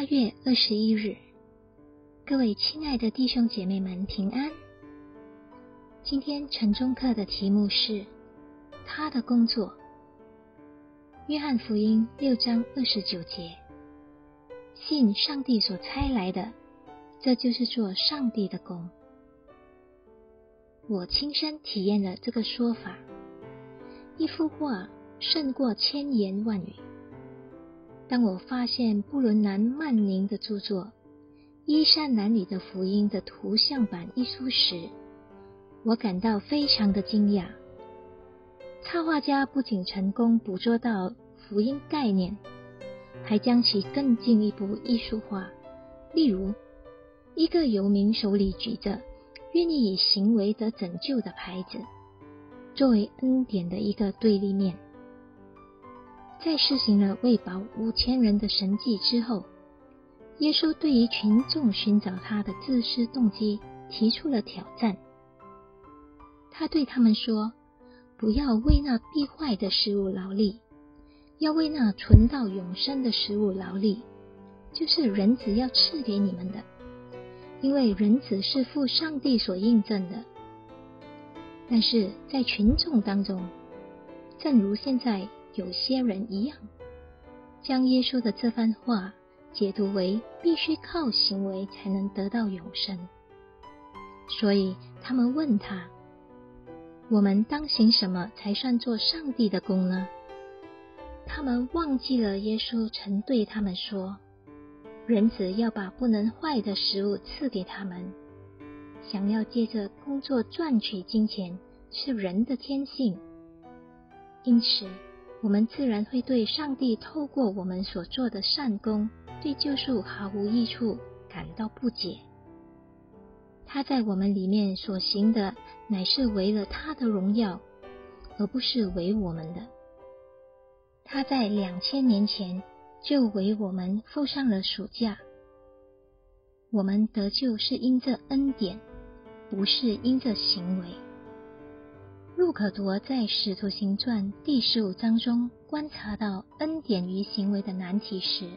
八月二十一日，各位亲爱的弟兄姐妹们平安。今天晨钟课的题目是他的工作。约翰福音六章二十九节，信上帝所差来的，这就是做上帝的工。我亲身体验了这个说法，一幅画胜过千言万语。当我发现布伦南曼宁的著作《衣衫褴褛的福音》的图像版一书时，我感到非常的惊讶。插画家不仅成功捕捉到福音概念，还将其更进一步艺术化。例如，一个游民手里举着愿意以行为得拯救的牌子，作为恩典的一个对立面。在施行了喂饱五千人的神迹之后，耶稣对于群众寻找他的自私动机提出了挑战。他对他们说：“不要为那必坏的食物劳力，要为那存到永生的食物劳力，就是人子要赐给你们的，因为人子是父上帝所印证的。”但是在群众当中，正如现在。有些人一样，将耶稣的这番话解读为必须靠行为才能得到永生，所以他们问他：“我们当行什么才算做上帝的工呢？”他们忘记了耶稣曾对他们说：“人子要把不能坏的食物赐给他们。”想要借着工作赚取金钱是人的天性，因此。我们自然会对上帝透过我们所做的善功，对救赎毫无益处感到不解。他在我们里面所行的，乃是为了他的荣耀，而不是为我们的。他在两千年前就为我们付上了赎价。我们得救是因这恩典，不是因这行为。路可铎在《使徒行传》第十五章中观察到恩典与行为的难题时，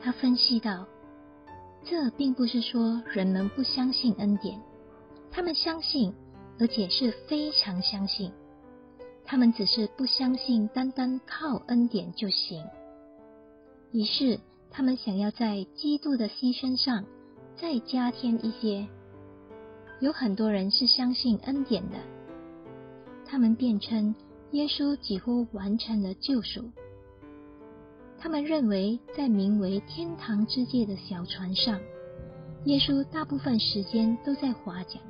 他分析道：这并不是说人们不相信恩典，他们相信，而且是非常相信。他们只是不相信单单靠恩典就行。于是，他们想要在基督的牺牲上再加添一些。有很多人是相信恩典的。他们辩称耶稣几乎完成了救赎。他们认为，在名为“天堂之界”的小船上，耶稣大部分时间都在划桨，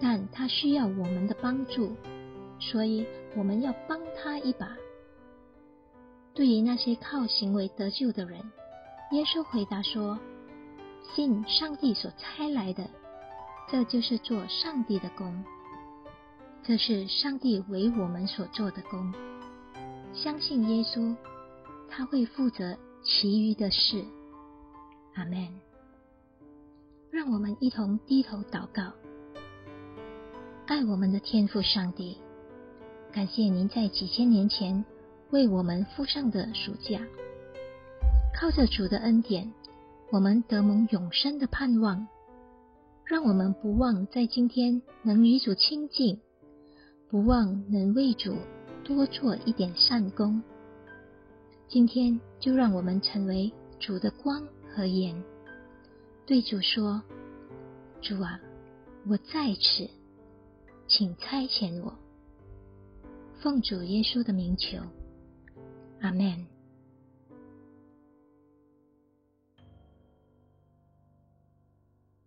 但他需要我们的帮助，所以我们要帮他一把。对于那些靠行为得救的人，耶稣回答说：“信上帝所差来的，这就是做上帝的工。”这是上帝为我们所做的工，相信耶稣，他会负责其余的事。阿门。让我们一同低头祷告，爱我们的天父上帝，感谢您在几千年前为我们付上的赎价，靠着主的恩典，我们得蒙永生的盼望。让我们不忘在今天能与主亲近。不忘能为主多做一点善功，今天就让我们成为主的光和盐，对主说：“主啊，我在此，请差遣我。”奉主耶稣的名求，阿门。